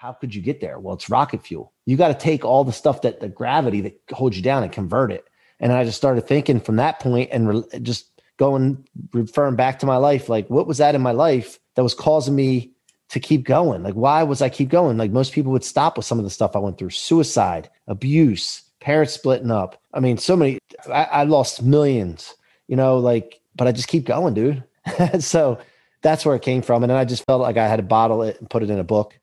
how could you get there? Well, it's rocket fuel. You got to take all the stuff that the gravity that holds you down and convert it. And I just started thinking from that point and re- just going, referring back to my life, like what was that in my life that was causing me to keep going? Like, why was I keep going? Like most people would stop with some of the stuff I went through suicide, abuse, parents splitting up. I mean, so many, I, I lost millions, you know, like, but I just keep going, dude. so that's where it came from. And then I just felt like I had to bottle it and put it in a book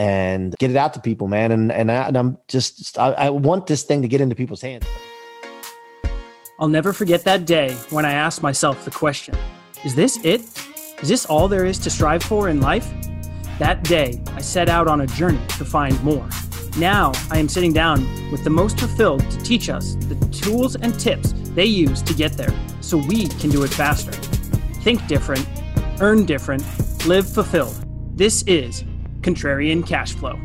and get it out to people, man. And and, I, am just I, I want this thing to get into people's hands. I'll never forget that day when I asked myself the question: Is this it? Is this all there is to strive for in life? That day, I set out on a journey to find more. Now, I am sitting down with the most fulfilled to teach us the tools and tips they use to get there so we can do it faster. Think different, earn different, live fulfilled. This is Contrarian Cash Flow.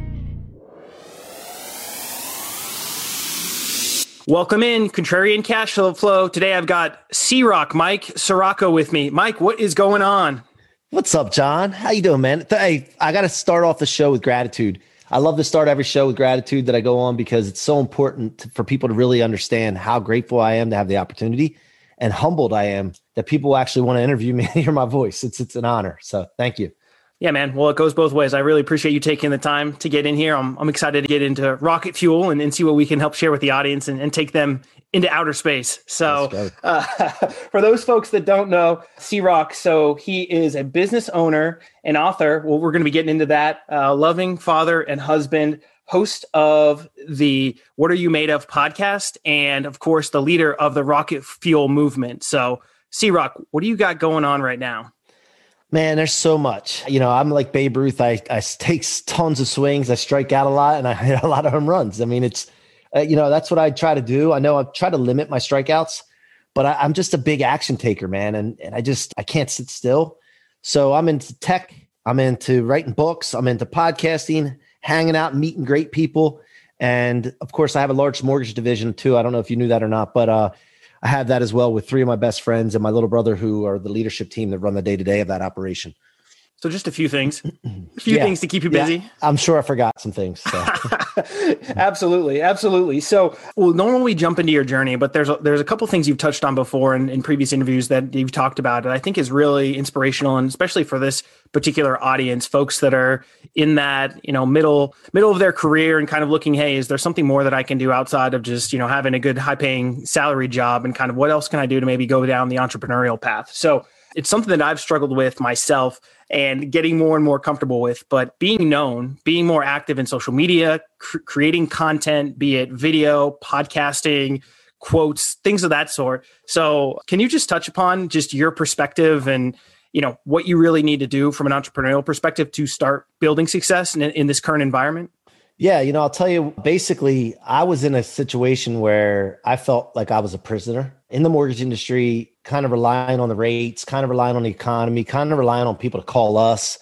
Welcome in, Contrarian Cash Flow. Today I've got C Rock Mike Sirocco with me. Mike, what is going on? What's up, John? How you doing, man? Hey, I got to start off the show with gratitude. I love to start every show with gratitude that I go on because it's so important for people to really understand how grateful I am to have the opportunity and humbled I am that people actually want to interview me and hear my voice. It's it's an honor. So thank you. Yeah, man. Well, it goes both ways. I really appreciate you taking the time to get in here. I'm, I'm excited to get into rocket fuel and, and see what we can help share with the audience and, and take them into outer space. So, uh, for those folks that don't know, C Rock, so he is a business owner and author. Well, we're going to be getting into that. Uh, loving father and husband, host of the What Are You Made Of podcast, and of course, the leader of the rocket fuel movement. So, C Rock, what do you got going on right now? Man, there's so much. You know, I'm like Babe Ruth. I, I take tons of swings. I strike out a lot and I hit a lot of home runs. I mean, it's, uh, you know, that's what I try to do. I know I try to limit my strikeouts, but I, am just a big action taker, man. And, and I just, I can't sit still. So I'm into tech. I'm into writing books. I'm into podcasting, hanging out, meeting great people. And of course, I have a large mortgage division too. I don't know if you knew that or not, but, uh, I have that as well with three of my best friends and my little brother, who are the leadership team that run the day to day of that operation. So just a few things, a few yeah. things to keep you busy. Yeah. I'm sure I forgot some things. So. absolutely, absolutely. So we'll normally jump into your journey, but there's a, there's a couple things you've touched on before in, in previous interviews that you've talked about that I think is really inspirational, and especially for this particular audience, folks that are in that you know middle middle of their career and kind of looking, hey, is there something more that I can do outside of just you know having a good high paying salary job, and kind of what else can I do to maybe go down the entrepreneurial path? So it's something that I've struggled with myself and getting more and more comfortable with. But being known, being more active in social media, cr- creating content, be it video, podcasting, quotes, things of that sort. So, can you just touch upon just your perspective and you know what you really need to do from an entrepreneurial perspective to start building success in, in this current environment? Yeah, you know, I'll tell you basically, I was in a situation where I felt like I was a prisoner in the mortgage industry, kind of relying on the rates, kind of relying on the economy, kind of relying on people to call us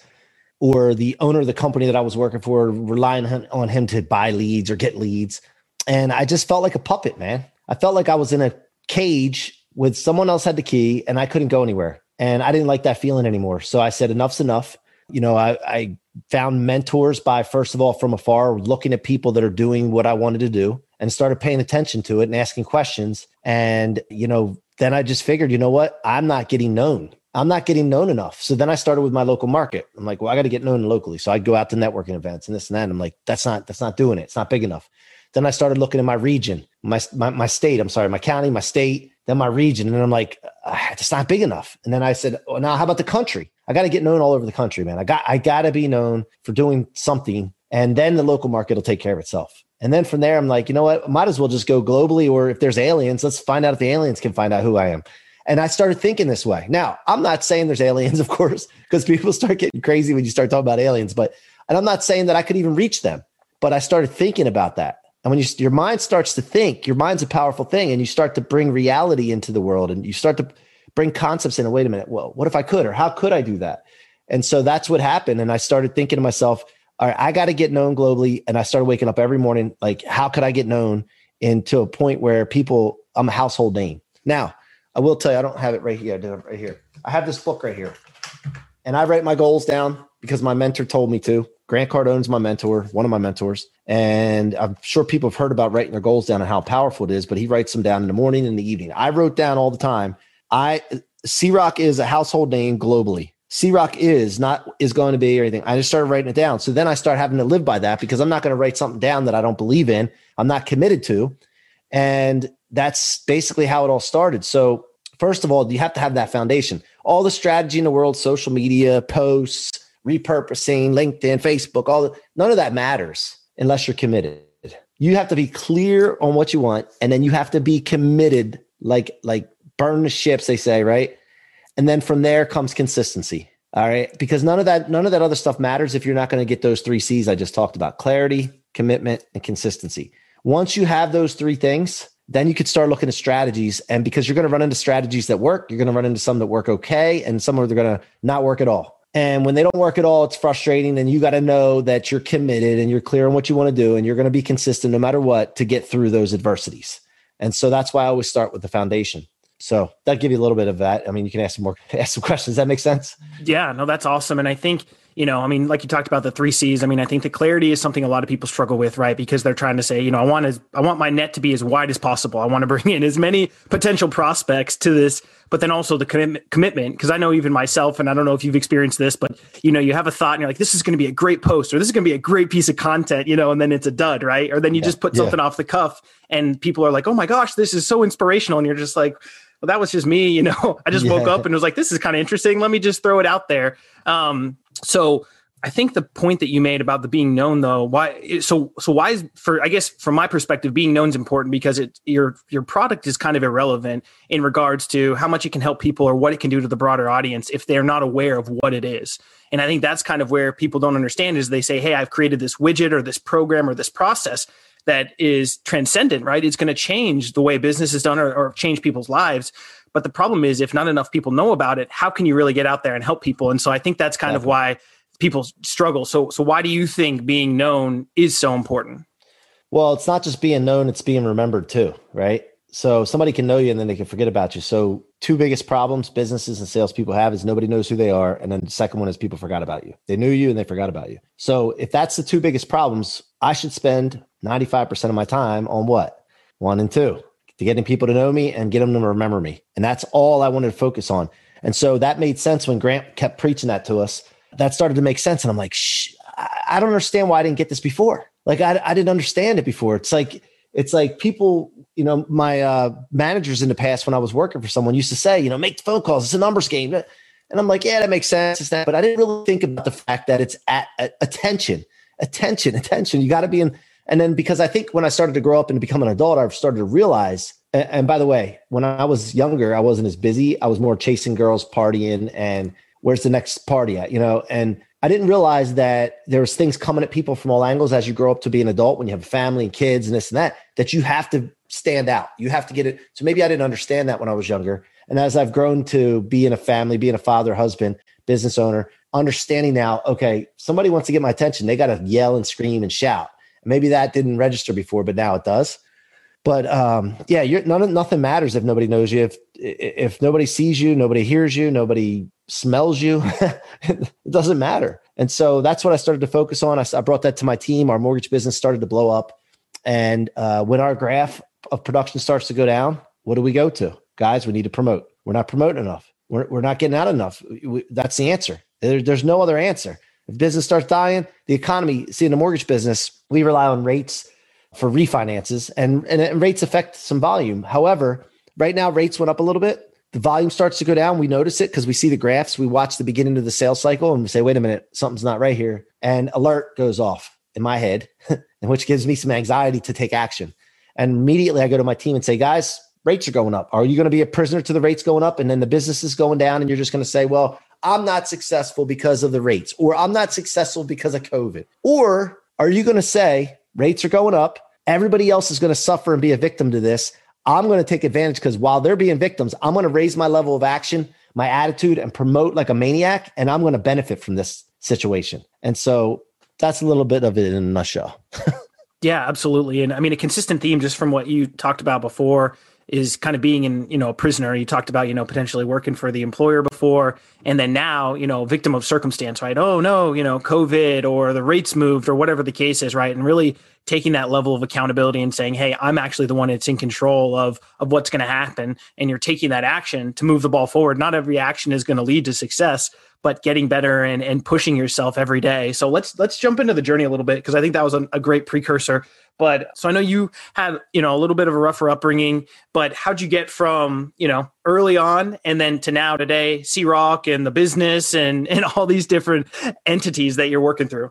or the owner of the company that I was working for, relying on him to buy leads or get leads. And I just felt like a puppet, man. I felt like I was in a cage with someone else had the key and I couldn't go anywhere. And I didn't like that feeling anymore. So I said, enough's enough. You know, I, I found mentors by first of all from afar looking at people that are doing what i wanted to do and started paying attention to it and asking questions. And you know then i just figured you know what? I'm not getting known. I'm not getting known enough. So then i started with my local market. I'm like well i got to get known locally. So I'd go out to networking events and this and that. And i'm like that's not that's not doing it. It's not big enough. Then i started looking at my region my my, my state i'm sorry my county my state then my region and i'm like ah, it's not big enough and then i said well, now how about the country I got to get known all over the country, man. I got I got to be known for doing something, and then the local market will take care of itself. And then from there, I'm like, you know what? Might as well just go globally, or if there's aliens, let's find out if the aliens can find out who I am. And I started thinking this way. Now, I'm not saying there's aliens, of course, because people start getting crazy when you start talking about aliens. But and I'm not saying that I could even reach them. But I started thinking about that. And when you, your mind starts to think, your mind's a powerful thing, and you start to bring reality into the world, and you start to bring concepts in. Wait a minute. Well, what if I could, or how could I do that? And so that's what happened. And I started thinking to myself, all right, I got to get known globally. And I started waking up every morning, like, how could I get known into a point where people, I'm a household name. Now, I will tell you, I don't have it right here. I do it right here. I have this book right here. And I write my goals down because my mentor told me to. Grant Cardone's my mentor, one of my mentors. And I'm sure people have heard about writing their goals down and how powerful it is, but he writes them down in the morning and the evening. I wrote down all the time. I C Rock is a household name globally. C Rock is not is going to be anything. I just started writing it down. So then I start having to live by that because I'm not going to write something down that I don't believe in. I'm not committed to. And that's basically how it all started. So first of all, you have to have that foundation. All the strategy in the world, social media, posts, repurposing, LinkedIn, Facebook, all the, none of that matters unless you're committed. You have to be clear on what you want, and then you have to be committed, like like burn the ships, they say, right? And then from there comes consistency. All right. Because none of that, none of that other stuff matters if you're not going to get those three C's I just talked about clarity, commitment, and consistency. Once you have those three things, then you could start looking at strategies. And because you're going to run into strategies that work, you're going to run into some that work okay, and some are going to not work at all. And when they don't work at all, it's frustrating. And you got to know that you're committed and you're clear on what you want to do, and you're going to be consistent no matter what to get through those adversities. And so that's why I always start with the foundation. So that give you a little bit of that. I mean, you can ask some more, ask some questions. Does that make sense? Yeah, no, that's awesome. And I think you know, I mean, like you talked about the three C's. I mean, I think the clarity is something a lot of people struggle with, right? Because they're trying to say, you know, I want as I want my net to be as wide as possible. I want to bring in as many potential prospects to this, but then also the commitment commitment. Because I know even myself, and I don't know if you've experienced this, but you know, you have a thought and you're like, this is going to be a great post, or this is going to be a great piece of content, you know, and then it's a dud, right? Or then you yeah. just put something yeah. off the cuff, and people are like, oh my gosh, this is so inspirational, and you're just like well, that was just me, you know. I just yeah. woke up and was like, this is kind of interesting. Let me just throw it out there. Um, so I think the point that you made about the being known, though, why? So, so why is for? I guess from my perspective, being known is important because it your your product is kind of irrelevant in regards to how much it can help people or what it can do to the broader audience if they're not aware of what it is. And I think that's kind of where people don't understand is they say, "Hey, I've created this widget or this program or this process that is transcendent, right? It's going to change the way business is done or, or change people's lives." But the problem is, if not enough people know about it, how can you really get out there and help people? And so I think that's kind Definitely. of why people struggle. So, so why do you think being known is so important? Well, it's not just being known; it's being remembered too, right? So somebody can know you and then they can forget about you. So two biggest problems businesses and salespeople have is nobody knows who they are, and then the second one is people forgot about you. They knew you and they forgot about you. So if that's the two biggest problems, I should spend ninety five percent of my time on what one and two getting people to know me and get them to remember me, and that's all I wanted to focus on. And so that made sense when Grant kept preaching that to us that started to make sense. And I'm like, Shh, I don't understand why I didn't get this before. Like I, I didn't understand it before. It's like, it's like people, you know, my uh, managers in the past when I was working for someone used to say, you know, make phone calls. It's a numbers game. And I'm like, yeah, that makes sense. It's that, but I didn't really think about the fact that it's at, at attention, attention, attention. You got to be in. And then because I think when I started to grow up and become an adult, I've started to realize. And, by the way, when I was younger, I wasn't as busy. I was more chasing girls, partying, and where's the next party at? You know, and I didn't realize that there's things coming at people from all angles as you grow up to be an adult when you have a family and kids and this and that, that you have to stand out. You have to get it. So maybe I didn't understand that when I was younger. And as I've grown to be in a family, being a father, husband, business owner, understanding now, okay, somebody wants to get my attention. They got to yell and scream and shout. Maybe that didn't register before, but now it does. But um, yeah, you're, none, nothing matters if nobody knows you. If if nobody sees you, nobody hears you, nobody smells you, it doesn't matter. And so that's what I started to focus on. I, I, brought that to my team. Our mortgage business started to blow up. And uh, when our graph of production starts to go down, what do we go to? Guys, we need to promote. We're not promoting enough. We're, we're not getting out enough. We, that's the answer. There, there's no other answer. If business starts dying, the economy, see, in the mortgage business, we rely on rates for refinances and, and rates affect some volume. However, right now rates went up a little bit the volume starts to go down. We notice it because we see the graphs. We watch the beginning of the sales cycle and we say, wait a minute, something's not right here. And alert goes off in my head, and which gives me some anxiety to take action. And immediately I go to my team and say, guys, rates are going up. Are you going to be a prisoner to the rates going up? And then the business is going down and you're just going to say, well, I'm not successful because of the rates, or I'm not successful because of COVID. Or are you going to say rates are going up? Everybody else is going to suffer and be a victim to this. I'm going to take advantage because while they're being victims, I'm going to raise my level of action, my attitude, and promote like a maniac. And I'm going to benefit from this situation. And so that's a little bit of it in a nutshell. yeah, absolutely. And I mean, a consistent theme just from what you talked about before is kind of being in you know a prisoner. You talked about you know potentially working for the employer before and then now you know victim of circumstance right? Oh no you know covid or the rates moved or whatever the case is right? And really taking that level of accountability and saying hey i'm actually the one that's in control of of what's going to happen and you're taking that action to move the ball forward. Not every action is going to lead to success but getting better and, and pushing yourself every day. So let's let's jump into the journey a little bit because i think that was a, a great precursor but so I know you had, you know, a little bit of a rougher upbringing, but how'd you get from, you know, early on and then to now today, C Rock and the business and, and all these different entities that you're working through?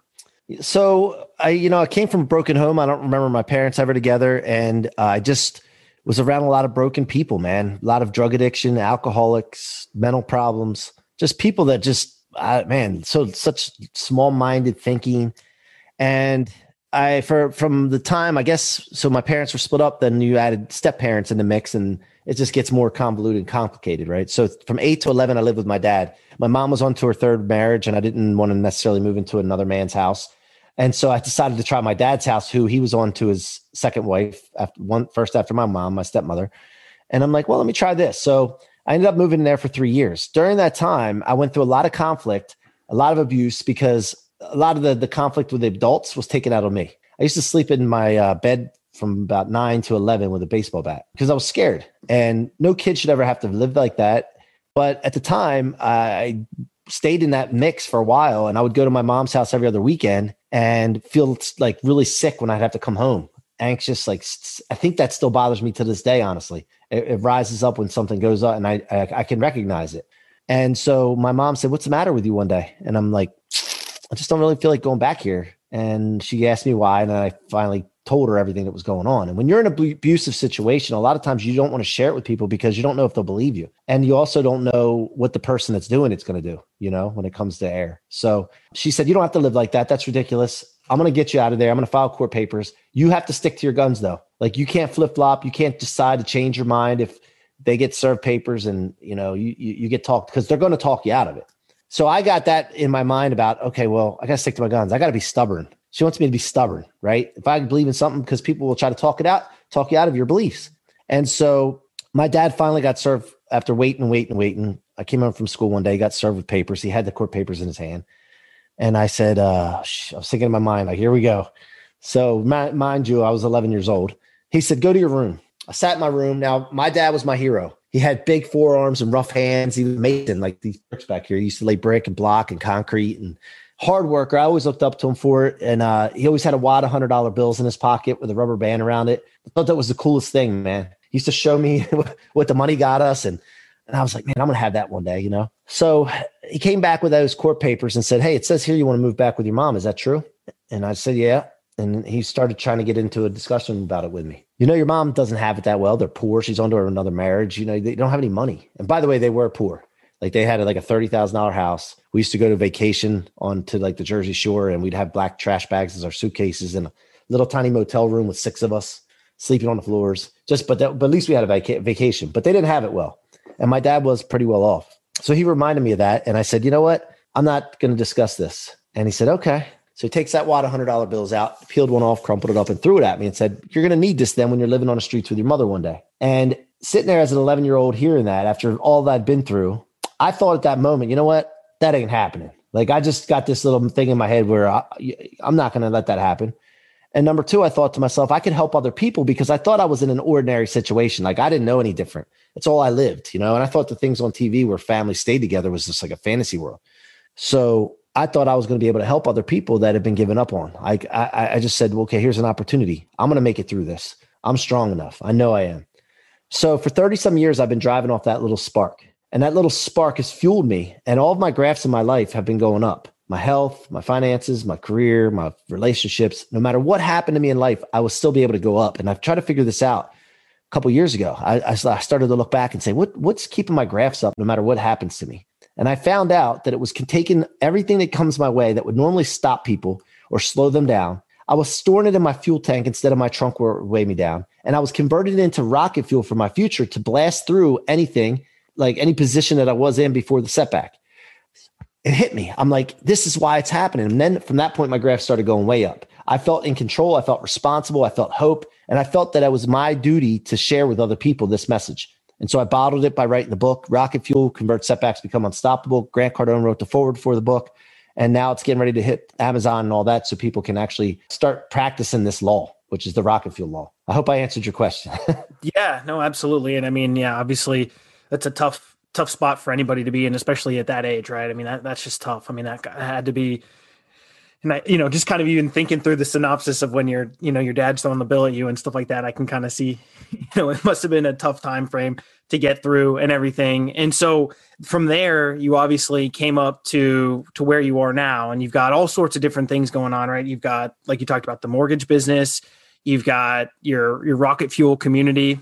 So I, you know, I came from a broken home. I don't remember my parents ever together. And uh, I just was around a lot of broken people, man, a lot of drug addiction, alcoholics, mental problems, just people that just, uh, man, so such small minded thinking. And I for from the time I guess so my parents were split up, then you added step parents in the mix, and it just gets more convoluted and complicated, right? So from eight to eleven, I lived with my dad. My mom was on to her third marriage, and I didn't want to necessarily move into another man's house, and so I decided to try my dad's house, who he was on to his second wife after one first after my mom, my stepmother, and I'm like, well, let me try this. So I ended up moving in there for three years. During that time, I went through a lot of conflict, a lot of abuse because a lot of the, the conflict with the adults was taken out on me. I used to sleep in my uh, bed from about nine to 11 with a baseball bat because I was scared. And no kid should ever have to live like that. But at the time, I stayed in that mix for a while and I would go to my mom's house every other weekend and feel like really sick when I'd have to come home. Anxious, like I think that still bothers me to this day, honestly. It, it rises up when something goes up and I, I, I can recognize it. And so my mom said, What's the matter with you one day? And I'm like, I just don't really feel like going back here. And she asked me why. And I finally told her everything that was going on. And when you're in an abusive situation, a lot of times you don't want to share it with people because you don't know if they'll believe you. And you also don't know what the person that's doing it's going to do, you know, when it comes to air. So she said, You don't have to live like that. That's ridiculous. I'm going to get you out of there. I'm going to file court papers. You have to stick to your guns, though. Like you can't flip flop. You can't decide to change your mind if they get served papers and, you know, you, you, you get talked because they're going to talk you out of it. So I got that in my mind about, okay, well, I got to stick to my guns. I got to be stubborn. She wants me to be stubborn, right? If I believe in something, because people will try to talk it out, talk you out of your beliefs. And so my dad finally got served after waiting waiting waiting. I came home from school one day, got served with papers. He had the court papers in his hand. And I said, uh, I was thinking in my mind, like, here we go. So mind you, I was 11 years old. He said, go to your room. I sat in my room. Now, my dad was my hero. He had big forearms and rough hands. He was mason, like these bricks back here. He used to lay brick and block and concrete and hard worker. I always looked up to him for it. And uh, he always had a wad of hundred dollar bills in his pocket with a rubber band around it. I thought that was the coolest thing, man. He used to show me what the money got us. And, and I was like, man, I'm going to have that one day, you know? So he came back with those court papers and said, Hey, it says here you want to move back with your mom. Is that true? And I said, Yeah. And he started trying to get into a discussion about it with me. You know, your mom doesn't have it that well. They're poor. She's onto another marriage. You know, they don't have any money. And by the way, they were poor. Like they had like a thirty thousand dollar house. We used to go to vacation on to like the Jersey Shore, and we'd have black trash bags as our suitcases in a little tiny motel room with six of us sleeping on the floors. Just but that, but at least we had a vaca- vacation. But they didn't have it well, and my dad was pretty well off. So he reminded me of that, and I said, you know what? I'm not going to discuss this. And he said, okay. So he takes that wad of hundred dollar bills out, peeled one off, crumpled it up, and threw it at me and said, You're gonna need this then when you're living on the streets with your mother one day. And sitting there as an 11 year old hearing that after all that I'd been through, I thought at that moment, you know what? That ain't happening. Like I just got this little thing in my head where I, I'm not gonna let that happen. And number two, I thought to myself, I could help other people because I thought I was in an ordinary situation. Like I didn't know any different. It's all I lived, you know. And I thought the things on TV where families stayed together was just like a fantasy world. So I thought I was going to be able to help other people that have been given up on. I, I, I just said, well, okay, here's an opportunity. I'm going to make it through this. I'm strong enough. I know I am. So for 30 some years, I've been driving off that little spark. And that little spark has fueled me. And all of my graphs in my life have been going up my health, my finances, my career, my relationships. No matter what happened to me in life, I will still be able to go up. And I've tried to figure this out a couple years ago. I, I started to look back and say, what, what's keeping my graphs up no matter what happens to me? And I found out that it was taking everything that comes my way that would normally stop people or slow them down. I was storing it in my fuel tank instead of my trunk where it would weigh me down. And I was converting it into rocket fuel for my future to blast through anything, like any position that I was in before the setback. It hit me. I'm like, this is why it's happening. And then from that point, my graph started going way up. I felt in control. I felt responsible. I felt hope. And I felt that it was my duty to share with other people this message. And so I bottled it by writing the book, Rocket Fuel, Convert Setbacks, Become Unstoppable. Grant Cardone wrote the foreword for the book. And now it's getting ready to hit Amazon and all that so people can actually start practicing this law, which is the Rocket Fuel law. I hope I answered your question. yeah, no, absolutely. And I mean, yeah, obviously that's a tough, tough spot for anybody to be in, especially at that age, right? I mean, that, that's just tough. I mean, that had to be and I, you know, just kind of even thinking through the synopsis of when your, you know, your dad's throwing the bill at you and stuff like that, I can kind of see, you know, it must have been a tough time frame to get through and everything. And so from there, you obviously came up to to where you are now, and you've got all sorts of different things going on, right? You've got, like you talked about, the mortgage business, you've got your your rocket fuel community,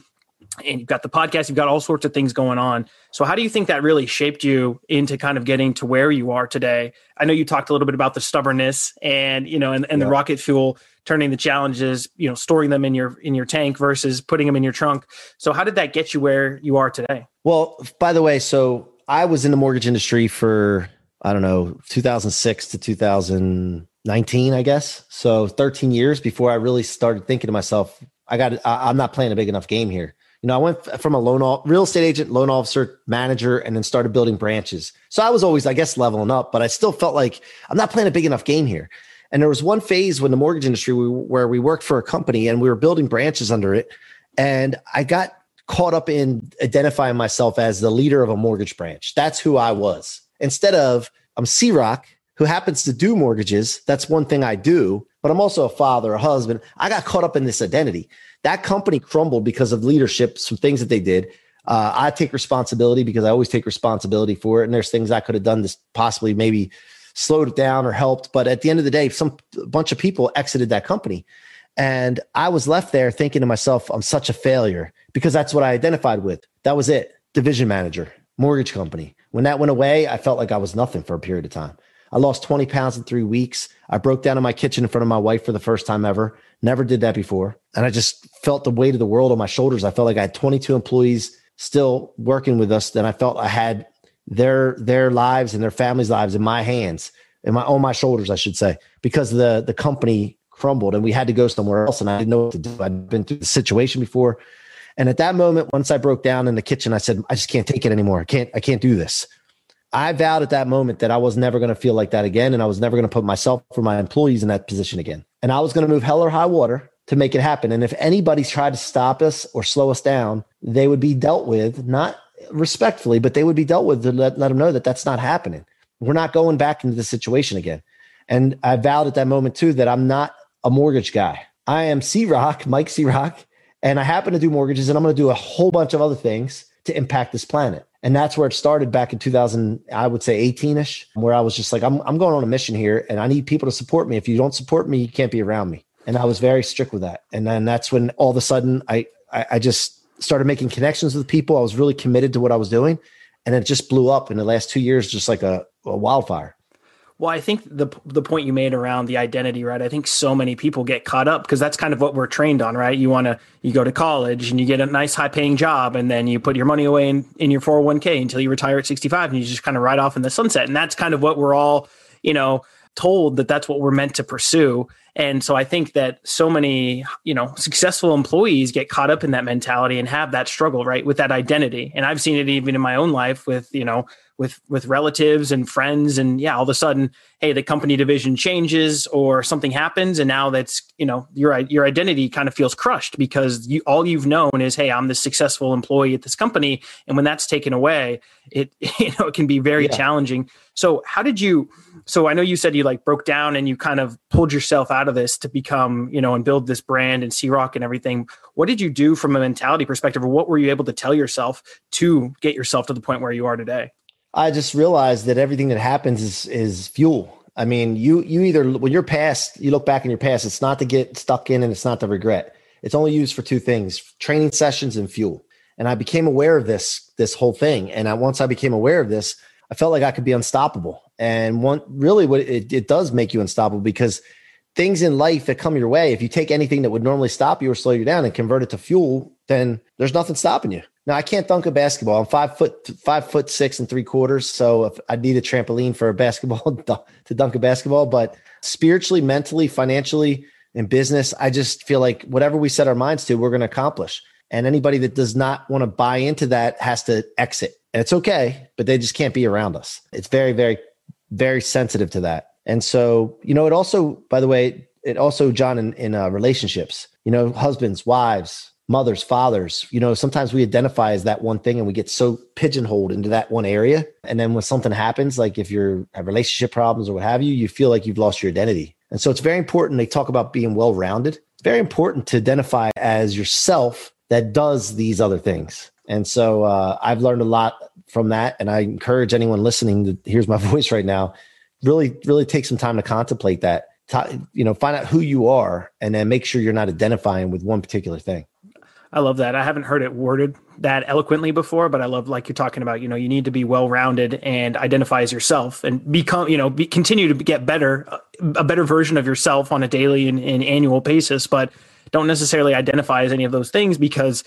and you've got the podcast, you've got all sorts of things going on. So, how do you think that really shaped you into kind of getting to where you are today? I know you talked a little bit about the stubbornness and you know, and, and yeah. the rocket fuel turning the challenges, you know, storing them in your in your tank versus putting them in your trunk. So, how did that get you where you are today? Well, by the way, so I was in the mortgage industry for I don't know, 2006 to 2019, I guess. So 13 years before I really started thinking to myself, I got I'm not playing a big enough game here you know, I went from a loan real estate agent, loan officer, manager, and then started building branches. So I was always, I guess, leveling up, but I still felt like I'm not playing a big enough game here. And there was one phase when the mortgage industry we, where we worked for a company and we were building branches under it, and I got caught up in identifying myself as the leader of a mortgage branch. That's who I was. Instead of I'm C Rock, who happens to do mortgages. That's one thing I do, but I'm also a father, a husband. I got caught up in this identity. That company crumbled because of leadership, some things that they did. Uh, I take responsibility because I always take responsibility for it. And there's things I could have done to possibly maybe slowed it down or helped. But at the end of the day, some bunch of people exited that company. And I was left there thinking to myself, I'm such a failure because that's what I identified with. That was it. Division manager, mortgage company. When that went away, I felt like I was nothing for a period of time. I lost 20 pounds in three weeks. I broke down in my kitchen in front of my wife for the first time ever. Never did that before. And I just felt the weight of the world on my shoulders. I felt like I had 22 employees still working with us. Then I felt I had their their lives and their families' lives in my hands, in my on my shoulders, I should say, because the the company crumbled and we had to go somewhere else. And I didn't know what to do. I'd been through the situation before. And at that moment, once I broke down in the kitchen, I said, I just can't take it anymore. I can't, I can't do this. I vowed at that moment that I was never going to feel like that again. And I was never going to put myself or my employees in that position again. And I was going to move hell or high water to make it happen. And if anybody tried to stop us or slow us down, they would be dealt with, not respectfully, but they would be dealt with to let, let them know that that's not happening. We're not going back into the situation again. And I vowed at that moment too that I'm not a mortgage guy. I am C Rock, Mike C Rock, and I happen to do mortgages and I'm going to do a whole bunch of other things to impact this planet. And that's where it started back in 2000, I would say 18 ish, where I was just like, I'm, I'm going on a mission here and I need people to support me. If you don't support me, you can't be around me. And I was very strict with that. And then that's when all of a sudden I, I, I just started making connections with people. I was really committed to what I was doing. And it just blew up in the last two years, just like a, a wildfire. Well, I think the the point you made around the identity, right? I think so many people get caught up because that's kind of what we're trained on, right? You want to you go to college and you get a nice high paying job and then you put your money away in, in your 401k until you retire at 65 and you just kind of ride off in the sunset. And that's kind of what we're all, you know, told that that's what we're meant to pursue. And so I think that so many, you know, successful employees get caught up in that mentality and have that struggle, right, with that identity. And I've seen it even in my own life with, you know, with with relatives and friends and yeah all of a sudden hey the company division changes or something happens and now that's you know your your identity kind of feels crushed because you all you've known is hey I'm the successful employee at this company and when that's taken away it you know it can be very yeah. challenging. So how did you so I know you said you like broke down and you kind of pulled yourself out of this to become you know and build this brand and C Rock and everything. What did you do from a mentality perspective or what were you able to tell yourself to get yourself to the point where you are today I just realized that everything that happens is is fuel. I mean, you you either when you're past, you look back in your past, it's not to get stuck in and it's not to regret. It's only used for two things: training sessions and fuel. And I became aware of this this whole thing. And I, once I became aware of this, I felt like I could be unstoppable. And one really, what it, it does make you unstoppable because things in life that come your way, if you take anything that would normally stop you or slow you down and convert it to fuel, then there's nothing stopping you. Now I can't dunk a basketball. I'm five foot five foot six and three quarters. So if I need a trampoline for a basketball to dunk a basketball, but spiritually, mentally, financially, in business. I just feel like whatever we set our minds to, we're going to accomplish. And anybody that does not want to buy into that has to exit. And it's okay, but they just can't be around us. It's very, very, very sensitive to that. And so, you know, it also, by the way, it also, John, in, in uh, relationships, you know, husbands, wives, mothers, fathers, you know, sometimes we identify as that one thing and we get so pigeonholed into that one area. And then when something happens, like if you're have relationship problems or what have you, you feel like you've lost your identity. And so it's very important. They talk about being well rounded. It's very important to identify as yourself that does these other things. And so uh, I've learned a lot from that. And I encourage anyone listening to here's my voice right now, really, really take some time to contemplate that. You know, find out who you are and then make sure you're not identifying with one particular thing. I love that. I haven't heard it worded that eloquently before, but I love like you're talking about. You know, you need to be well rounded and identify as yourself, and become. You know, be, continue to get better, uh, a better version of yourself on a daily and, and annual basis. But don't necessarily identify as any of those things because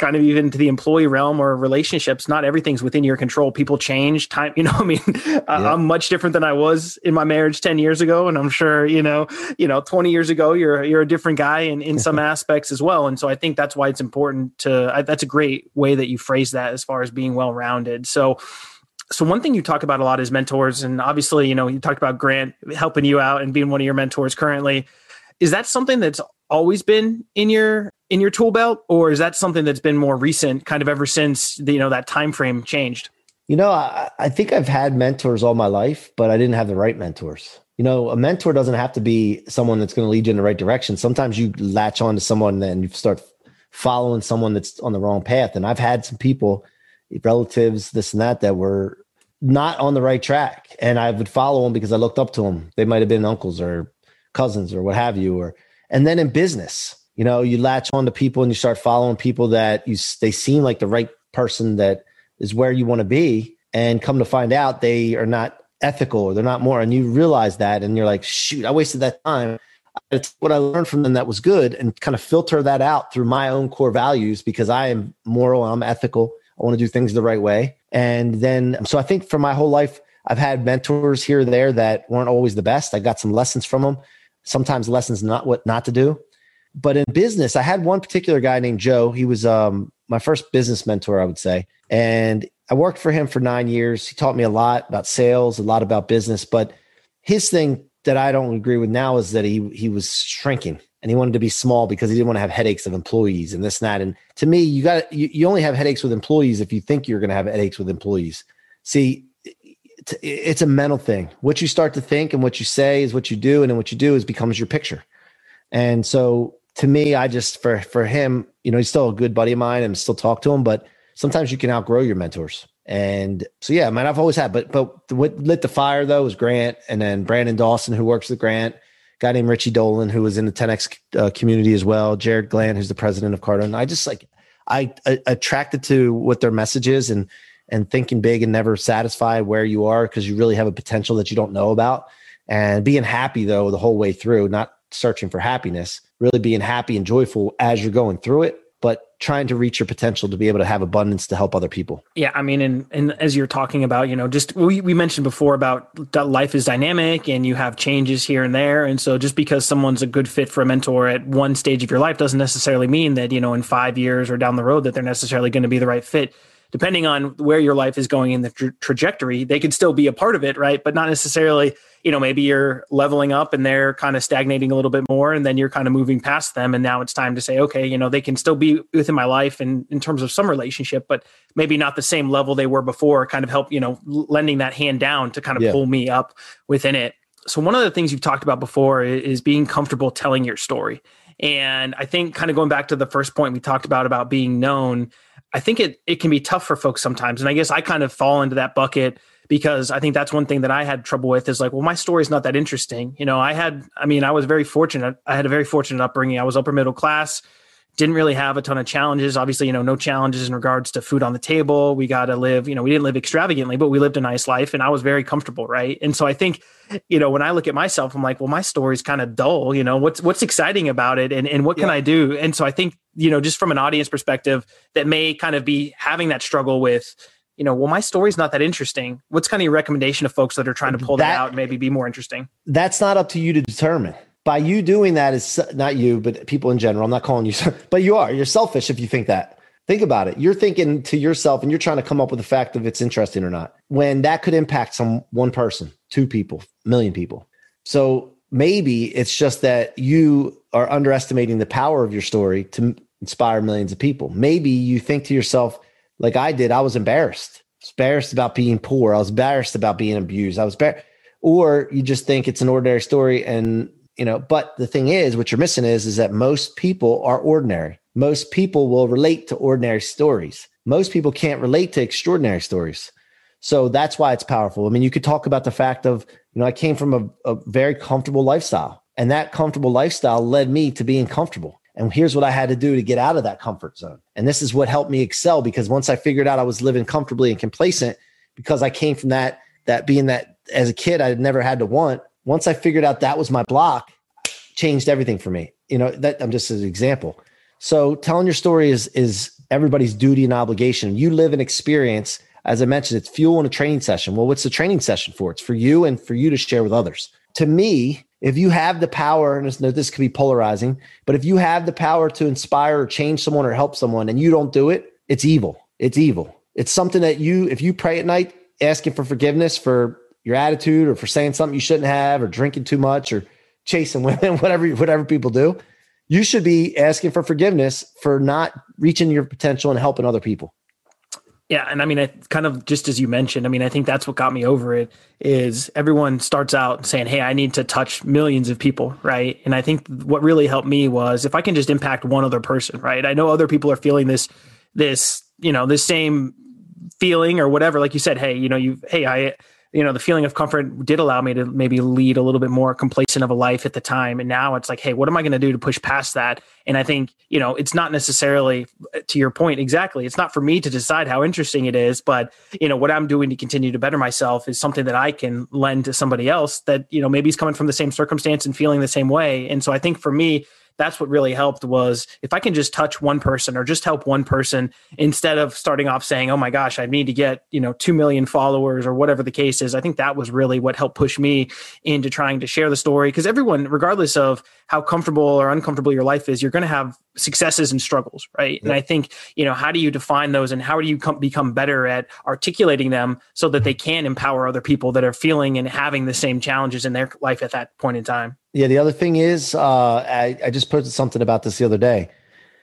kind of even to the employee realm or relationships, not everything's within your control. People change time. You know, I mean, yeah. I'm much different than I was in my marriage 10 years ago. And I'm sure, you know, you know, 20 years ago, you're, you're a different guy in, in some aspects as well. And so I think that's why it's important to, I, that's a great way that you phrase that as far as being well-rounded. So, so one thing you talk about a lot is mentors. And obviously, you know, you talked about Grant helping you out and being one of your mentors currently. Is that something that's always been in your in your tool belt or is that something that's been more recent kind of ever since the, you know that time frame changed? You know I, I think i've had mentors all my life but i didn't have the right mentors. You know a mentor doesn't have to be someone that's going to lead you in the right direction. Sometimes you latch on to someone and you start following someone that's on the wrong path. And i've had some people relatives this and that that were not on the right track. And i would follow them because i looked up to them they might have been uncles or cousins or what have you or and then in business, you know, you latch on to people and you start following people that you they seem like the right person that is where you want to be, and come to find out they are not ethical or they're not more, and you realize that, and you're like, shoot, I wasted that time. It's what I learned from them that was good, and kind of filter that out through my own core values because I am moral, I'm ethical, I want to do things the right way, and then so I think for my whole life. I've had mentors here or there that weren't always the best. I got some lessons from them sometimes lessons not what not to do. But in business, I had one particular guy named Joe. He was um, my first business mentor, I would say. And I worked for him for nine years. He taught me a lot about sales, a lot about business. But his thing that I don't agree with now is that he he was shrinking and he wanted to be small because he didn't want to have headaches of employees and this and that. And to me, you got you, you only have headaches with employees if you think you're going to have headaches with employees. See, it's a mental thing. What you start to think and what you say is what you do, and then what you do is becomes your picture. And so, to me, I just for for him, you know, he's still a good buddy of mine, and still talk to him. But sometimes you can outgrow your mentors. And so, yeah, man, I've always had. But but what lit the fire though was Grant, and then Brandon Dawson, who works with Grant, guy named Richie Dolan, who was in the 10x uh, community as well. Jarrod Glandt, who's the president of Cardone. I just like I, I attracted to what their message is and and thinking big and never satisfied where you are because you really have a potential that you don't know about. And being happy though the whole way through, not searching for happiness, really being happy and joyful as you're going through it, but trying to reach your potential to be able to have abundance to help other people. Yeah, I mean, and and as you're talking about, you know, just we we mentioned before about life is dynamic and you have changes here and there, and so just because someone's a good fit for a mentor at one stage of your life doesn't necessarily mean that you know in five years or down the road that they're necessarily going to be the right fit depending on where your life is going in the tra- trajectory, they could still be a part of it, right? But not necessarily, you know, maybe you're leveling up and they're kind of stagnating a little bit more, and then you're kind of moving past them. And now it's time to say, okay, you know, they can still be within my life and in terms of some relationship, but maybe not the same level they were before, kind of help, you know, lending that hand down to kind of yeah. pull me up within it. So, one of the things you've talked about before is being comfortable telling your story. And I think, kind of going back to the first point we talked about, about being known, I think it it can be tough for folks sometimes. And I guess I kind of fall into that bucket because I think that's one thing that I had trouble with is like, well, my story's not that interesting. You know, I had, I mean, I was very fortunate. I had a very fortunate upbringing. I was upper middle class, didn't really have a ton of challenges. Obviously, you know, no challenges in regards to food on the table. We got to live, you know, we didn't live extravagantly, but we lived a nice life and I was very comfortable. Right. And so I think, you know, when I look at myself, I'm like, well, my story's kind of dull. You know, what's, what's exciting about it and, and what can. I do? And so I think you know, just from an audience perspective that may kind of be having that struggle with, you know, well, my story's not that interesting. What's kind of your recommendation of folks that are trying to pull that, that out and maybe be more interesting? That's not up to you to determine. By you doing that is not you, but people in general. I'm not calling you, but you are. You're selfish if you think that. Think about it. You're thinking to yourself and you're trying to come up with the fact of it's interesting or not. When that could impact some one person, two people, million people. So maybe it's just that you are underestimating the power of your story to inspire millions of people. Maybe you think to yourself, like I did, I was embarrassed. Embarrassed about being poor. I was embarrassed about being abused. I was embarrassed. Or you just think it's an ordinary story and you know, but the thing is, what you're missing is is that most people are ordinary most people will relate to ordinary stories. Most people can't relate to extraordinary stories. So that's why it's powerful. I mean, you could talk about the fact of, you know, I came from a, a very comfortable lifestyle, and that comfortable lifestyle led me to being comfortable. And here's what I had to do to get out of that comfort zone. And this is what helped me excel because once I figured out I was living comfortably and complacent, because I came from that, that being that as a kid, I never had to want. Once I figured out that was my block, changed everything for me. You know, that I'm just an example. So telling your story is is everybody's duty and obligation. You live an experience. As I mentioned, it's fuel in a training session. Well, what's the training session for? It's for you and for you to share with others. To me, if you have the power, and this could be polarizing, but if you have the power to inspire or change someone or help someone and you don't do it, it's evil. It's evil. It's something that you, if you pray at night asking for forgiveness for your attitude or for saying something you shouldn't have or drinking too much or chasing women, whatever, whatever people do, you should be asking for forgiveness for not reaching your potential and helping other people. Yeah, and I mean, kind of just as you mentioned, I mean, I think that's what got me over it. Is everyone starts out saying, "Hey, I need to touch millions of people," right? And I think what really helped me was if I can just impact one other person, right? I know other people are feeling this, this, you know, this same feeling or whatever. Like you said, hey, you know, you, hey, I, you know the feeling of comfort did allow me to maybe lead a little bit more complacent of a life at the time. And now it's like hey what am i going to do to push past that? And i think you know it's not necessarily uh, to your point exactly it's not for me to decide how interesting it is but you know what i'm doing to continue to better myself is something that i can lend to somebody else that you know maybe is coming from the same circumstance and feeling the same way. And so i think for me that's what really helped was if I can just touch one person or just help one person instead of starting off saying, "Oh my gosh, I need to get, you know, 2 million followers or whatever the case is." I think that was really what helped push me into trying to share the story because everyone regardless of how comfortable or uncomfortable your life is, you're going to have successes and struggles, right? Yeah. And I think, you know, how do you define those and how do you come, become better at articulating them so that they can empower other people that are feeling and having the same challenges in their life at that point in time? Yeah. The other thing is, uh, I, I just posted something about this the other day.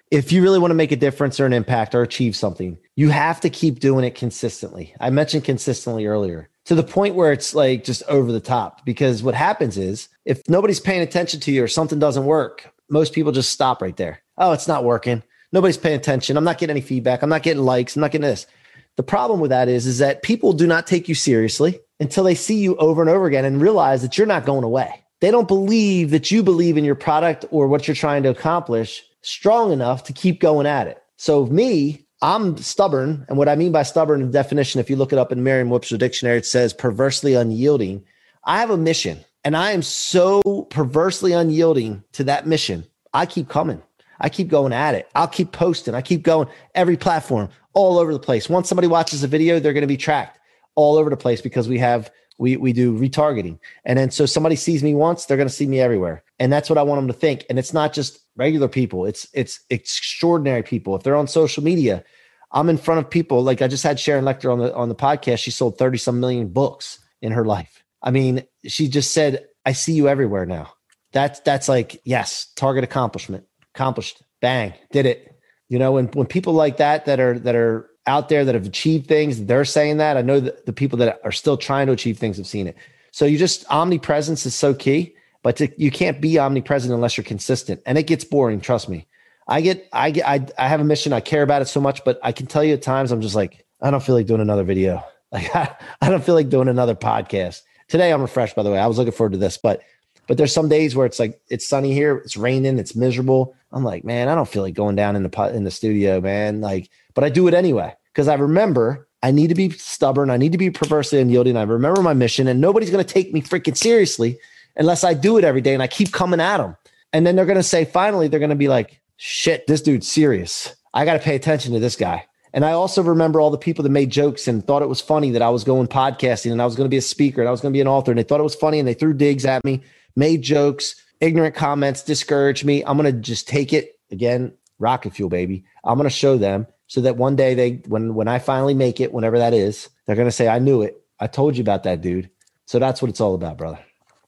If you really want to make a difference or an impact or achieve something, you have to keep doing it consistently. I mentioned consistently earlier to the point where it's like just over the top. Because what happens is if nobody's paying attention to you or something doesn't work, most people just stop right there. Oh, it's not working. Nobody's paying attention. I'm not getting any feedback. I'm not getting likes. I'm not getting this. The problem with that is, is that people do not take you seriously until they see you over and over again and realize that you're not going away. They don't believe that you believe in your product or what you're trying to accomplish strong enough to keep going at it. So me, I'm stubborn. And what I mean by stubborn in definition, if you look it up in Merriam Webster Dictionary, it says perversely unyielding. I have a mission and I am so perversely unyielding to that mission. I keep coming. I keep going at it. I'll keep posting. I keep going every platform all over the place. Once somebody watches a video, they're going to be tracked all over the place because we have we we do retargeting. And then so somebody sees me once, they're going to see me everywhere. And that's what I want them to think. And it's not just regular people. It's it's extraordinary people. If they're on social media, I'm in front of people like I just had Sharon Lechter on the on the podcast. She sold 30 some million books in her life. I mean, she just said, I see you everywhere now. That's that's like, yes, target accomplishment. Accomplished. Bang, did it. You know, when when people like that that are that are out there that have achieved things, they're saying that. I know that the people that are still trying to achieve things have seen it. So you just omnipresence is so key. But to, you can't be omnipresent unless you're consistent, and it gets boring. Trust me. I get, I get, I, I have a mission. I care about it so much, but I can tell you at times I'm just like, I don't feel like doing another video. Like I, I don't feel like doing another podcast. Today I'm refreshed, by the way. I was looking forward to this, but but there's some days where it's like it's sunny here, it's raining, it's miserable. I'm like, man, I don't feel like going down in the in the studio, man. Like, but I do it anyway because I remember I need to be stubborn. I need to be perversely unyielding. I remember my mission, and nobody's going to take me freaking seriously unless I do it every day and I keep coming at them. And then they're going to say, finally, they're going to be like, shit, this dude's serious. I got to pay attention to this guy. And I also remember all the people that made jokes and thought it was funny that I was going podcasting and I was going to be a speaker and I was going to be an author. And they thought it was funny and they threw digs at me, made jokes, ignorant comments discouraged me, I'm going to just take it again, rocket fuel, baby. I'm going to show them so that one day they, when, when I finally make it, whenever that is, they're going to say, I knew it. I told you about that dude. So that's what it's all about, brother.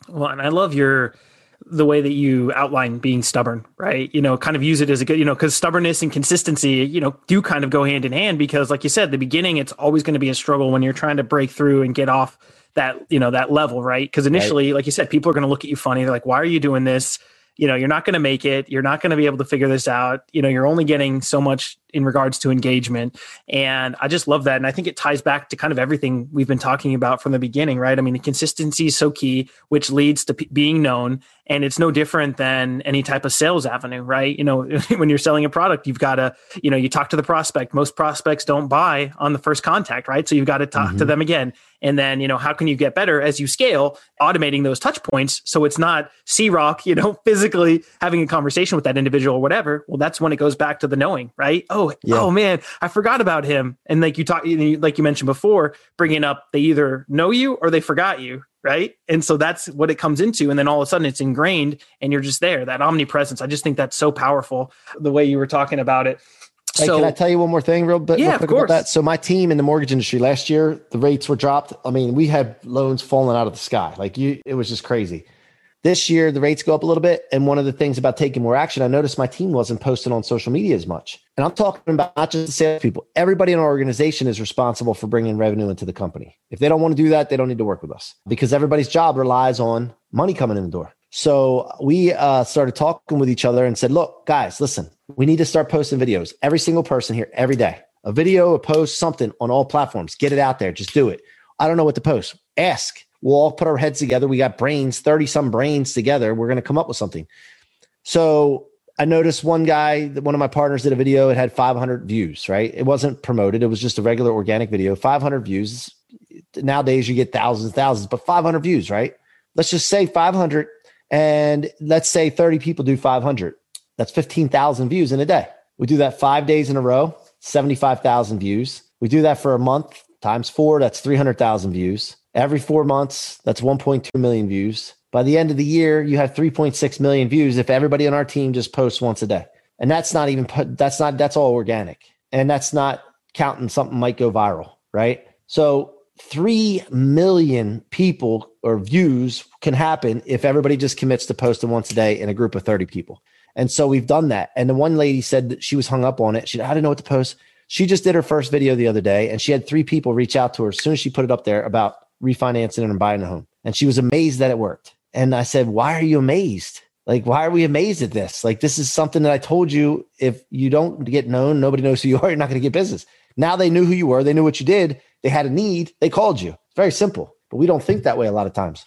Well, and I love your, the way that you outline being stubborn, right? You know, kind of use it as a good, you know, because stubbornness and consistency, you know, do kind of go hand in hand because, like you said, the beginning, it's always going to be a struggle when you're trying to break through and get off that, you know, that level, right? Because initially, right. like you said, people are going to look at you funny. They're like, why are you doing this? You know, you're not going to make it. You're not going to be able to figure this out. You know, you're only getting so much in regards to engagement. And I just love that. And I think it ties back to kind of everything we've been talking about from the beginning, right? I mean, the consistency is so key, which leads to p- being known. And it's no different than any type of sales avenue, right? You know, when you're selling a product, you've got to, you know, you talk to the prospect. Most prospects don't buy on the first contact, right? So you've got to talk mm-hmm. to them again. And then, you know, how can you get better as you scale, automating those touch points so it's not C Rock, you know, physically having a conversation with that individual or whatever. Well, that's when it goes back to the knowing, right? Oh, oh, yeah. oh man, I forgot about him. And like you talk, like you mentioned before, bringing up they either know you or they forgot you, right? And so that's what it comes into. And then all of a sudden it's ingrained and you're just there, that omnipresence. I just think that's so powerful the way you were talking about it. Hey, so, can I tell you one more thing, real bit? Yeah, real of course. that. So my team in the mortgage industry last year, the rates were dropped. I mean, we had loans falling out of the sky. Like you, it was just crazy. This year, the rates go up a little bit. And one of the things about taking more action, I noticed my team wasn't posting on social media as much. And I'm talking about not just the salespeople. Everybody in our organization is responsible for bringing revenue into the company. If they don't want to do that, they don't need to work with us because everybody's job relies on money coming in the door. So we uh, started talking with each other and said, look, guys, listen, we need to start posting videos. Every single person here, every day, a video, a post, something on all platforms. Get it out there. Just do it. I don't know what to post. Ask. We'll all put our heads together. We got brains, 30 some brains together. We're going to come up with something. So I noticed one guy, one of my partners did a video. It had 500 views, right? It wasn't promoted. It was just a regular organic video, 500 views. Nowadays you get thousands, thousands, but 500 views, right? Let's just say 500 and let's say 30 people do 500. That's 15,000 views in a day. We do that five days in a row, 75,000 views. We do that for a month times four, that's 300,000 views. Every four months, that's 1.2 million views. By the end of the year, you have 3.6 million views if everybody on our team just posts once a day. And that's not even, that's not, that's all organic. And that's not counting something might go viral, right? So 3 million people or views can happen if everybody just commits to posting once a day in a group of 30 people. And so we've done that. And the one lady said that she was hung up on it. She I didn't know what to post. She just did her first video the other day and she had three people reach out to her as soon as she put it up there about refinancing and buying a home. And she was amazed that it worked. And I said, Why are you amazed? Like, why are we amazed at this? Like, this is something that I told you if you don't get known, nobody knows who you are, you're not going to get business. Now they knew who you were, they knew what you did, they had a need, they called you. It's very simple, but we don't think that way a lot of times.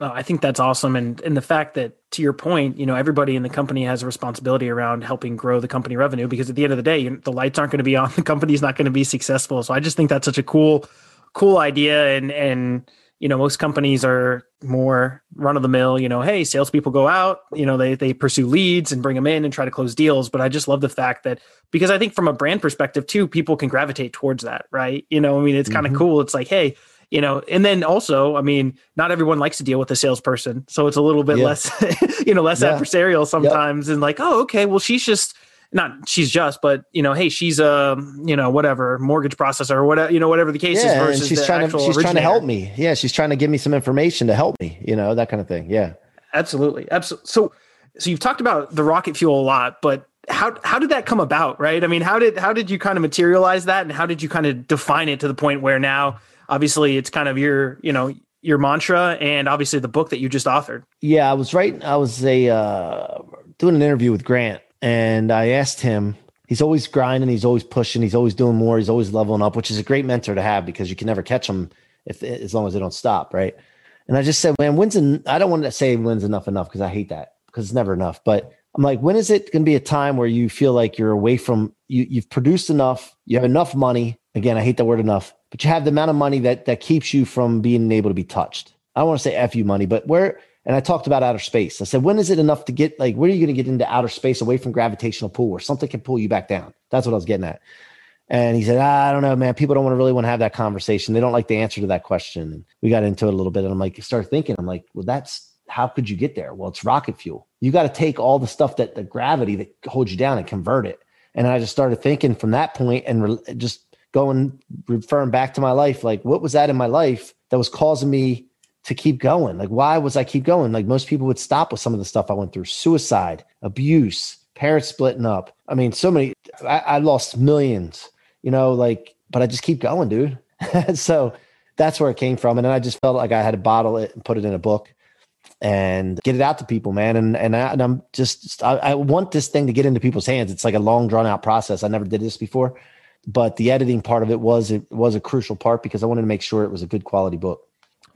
Oh, I think that's awesome. And and the fact that to your point, you know, everybody in the company has a responsibility around helping grow the company revenue because at the end of the day, the lights aren't going to be on, the company's not going to be successful. So I just think that's such a cool, cool idea. And and you know, most companies are more run of the mill, you know, hey, salespeople go out, you know, they they pursue leads and bring them in and try to close deals. But I just love the fact that because I think from a brand perspective too, people can gravitate towards that, right? You know, I mean, it's kind of mm-hmm. cool. It's like, hey, you know, and then also, I mean, not everyone likes to deal with a salesperson, so it's a little bit yeah. less, you know, less yeah. adversarial sometimes. And like, oh, okay, well, she's just not she's just, but you know, hey, she's a you know whatever mortgage processor or whatever you know whatever the case yeah, is. and she's trying to she's originator. trying to help me. Yeah, she's trying to give me some information to help me. You know that kind of thing. Yeah, absolutely, absolutely. So, so you've talked about the rocket fuel a lot, but how how did that come about? Right? I mean, how did how did you kind of materialize that, and how did you kind of define it to the point where now, obviously, it's kind of your you know your mantra and obviously the book that you just authored. Yeah, I was writing. I was a uh, doing an interview with Grant and I asked him, he's always grinding, he's always pushing, he's always doing more, he's always leveling up, which is a great mentor to have because you can never catch them if as long as they don't stop, right? And I just said, man, when's en- I don't want to say when's enough enough because I hate that because it's never enough. But I'm like, when is it going to be a time where you feel like you're away from you? You've produced enough, you have enough money. Again, I hate that word enough, but you have the amount of money that that keeps you from being able to be touched. I don't want to say f you money, but where and I talked about outer space. I said, when is it enough to get like, where are you going to get into outer space away from gravitational pull where something can pull you back down? That's what I was getting at. And he said, ah, I don't know, man. People don't want to really want to have that conversation. They don't like the answer to that question. And we got into it a little bit. And I'm like, start thinking, I'm like, well, that's how could you get there? Well, it's rocket fuel. You got to take all the stuff that the gravity that holds you down and convert it. And I just started thinking from that point and re- just going, referring back to my life, like what was that in my life that was causing me to keep going? Like, why was I keep going? Like most people would stop with some of the stuff I went through suicide, abuse, parents splitting up. I mean, so many, I, I lost millions, you know, like, but I just keep going, dude. so that's where it came from. And then I just felt like I had to bottle it and put it in a book and get it out to people, man. And and, I, am just I, I, want this thing to get into people's hands. It's like a long drawn out process. I never did this before, but the editing part of it was it was a crucial part because I wanted to make sure it was a good quality book.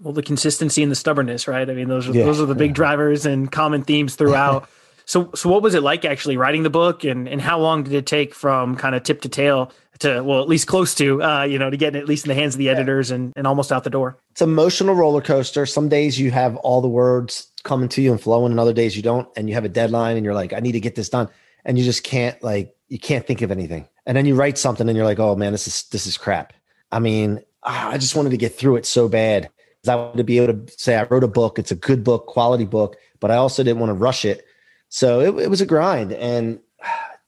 Well, the consistency and the stubbornness, right? I mean, those are yeah. those are the big drivers and common themes throughout. so so what was it like actually writing the book, and and how long did it take from kind of tip to tail to well at least close to uh, you know to get at least in the hands of the editors and, and almost out the door it's emotional roller coaster some days you have all the words coming to you and flowing and other days you don't and you have a deadline and you're like i need to get this done and you just can't like you can't think of anything and then you write something and you're like oh man this is this is crap i mean i just wanted to get through it so bad i wanted to be able to say i wrote a book it's a good book quality book but i also didn't want to rush it so it, it was a grind and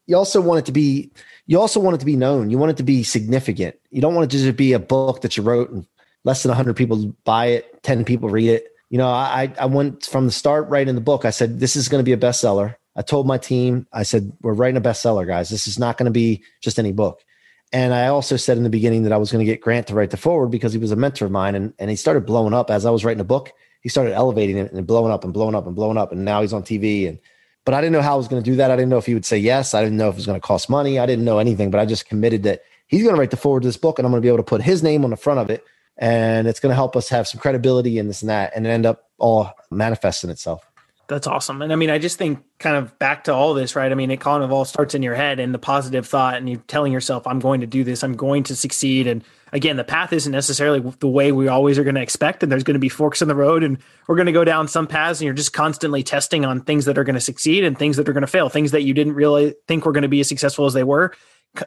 you also want it to be you also want it to be known. You want it to be significant. You don't want it to just be a book that you wrote and less than 100 people buy it, 10 people read it. You know, I, I went from the start right in the book. I said, this is going to be a bestseller. I told my team, I said, we're writing a bestseller, guys. This is not going to be just any book. And I also said in the beginning that I was going to get Grant to write the foreword because he was a mentor of mine. And, and he started blowing up as I was writing a book. He started elevating it and blowing up and blowing up and blowing up. And now he's on TV. And but I didn't know how I was going to do that. I didn't know if he would say yes. I didn't know if it was going to cost money. I didn't know anything, but I just committed that he's going to write the foreword to this book and I'm going to be able to put his name on the front of it. And it's going to help us have some credibility and this and that and end up all manifesting itself. That's awesome. And I mean, I just think kind of back to all this, right? I mean, it kind of all starts in your head and the positive thought, and you're telling yourself, I'm going to do this, I'm going to succeed. And again, the path isn't necessarily the way we always are going to expect. And there's going to be forks in the road, and we're going to go down some paths, and you're just constantly testing on things that are going to succeed and things that are going to fail, things that you didn't really think were going to be as successful as they were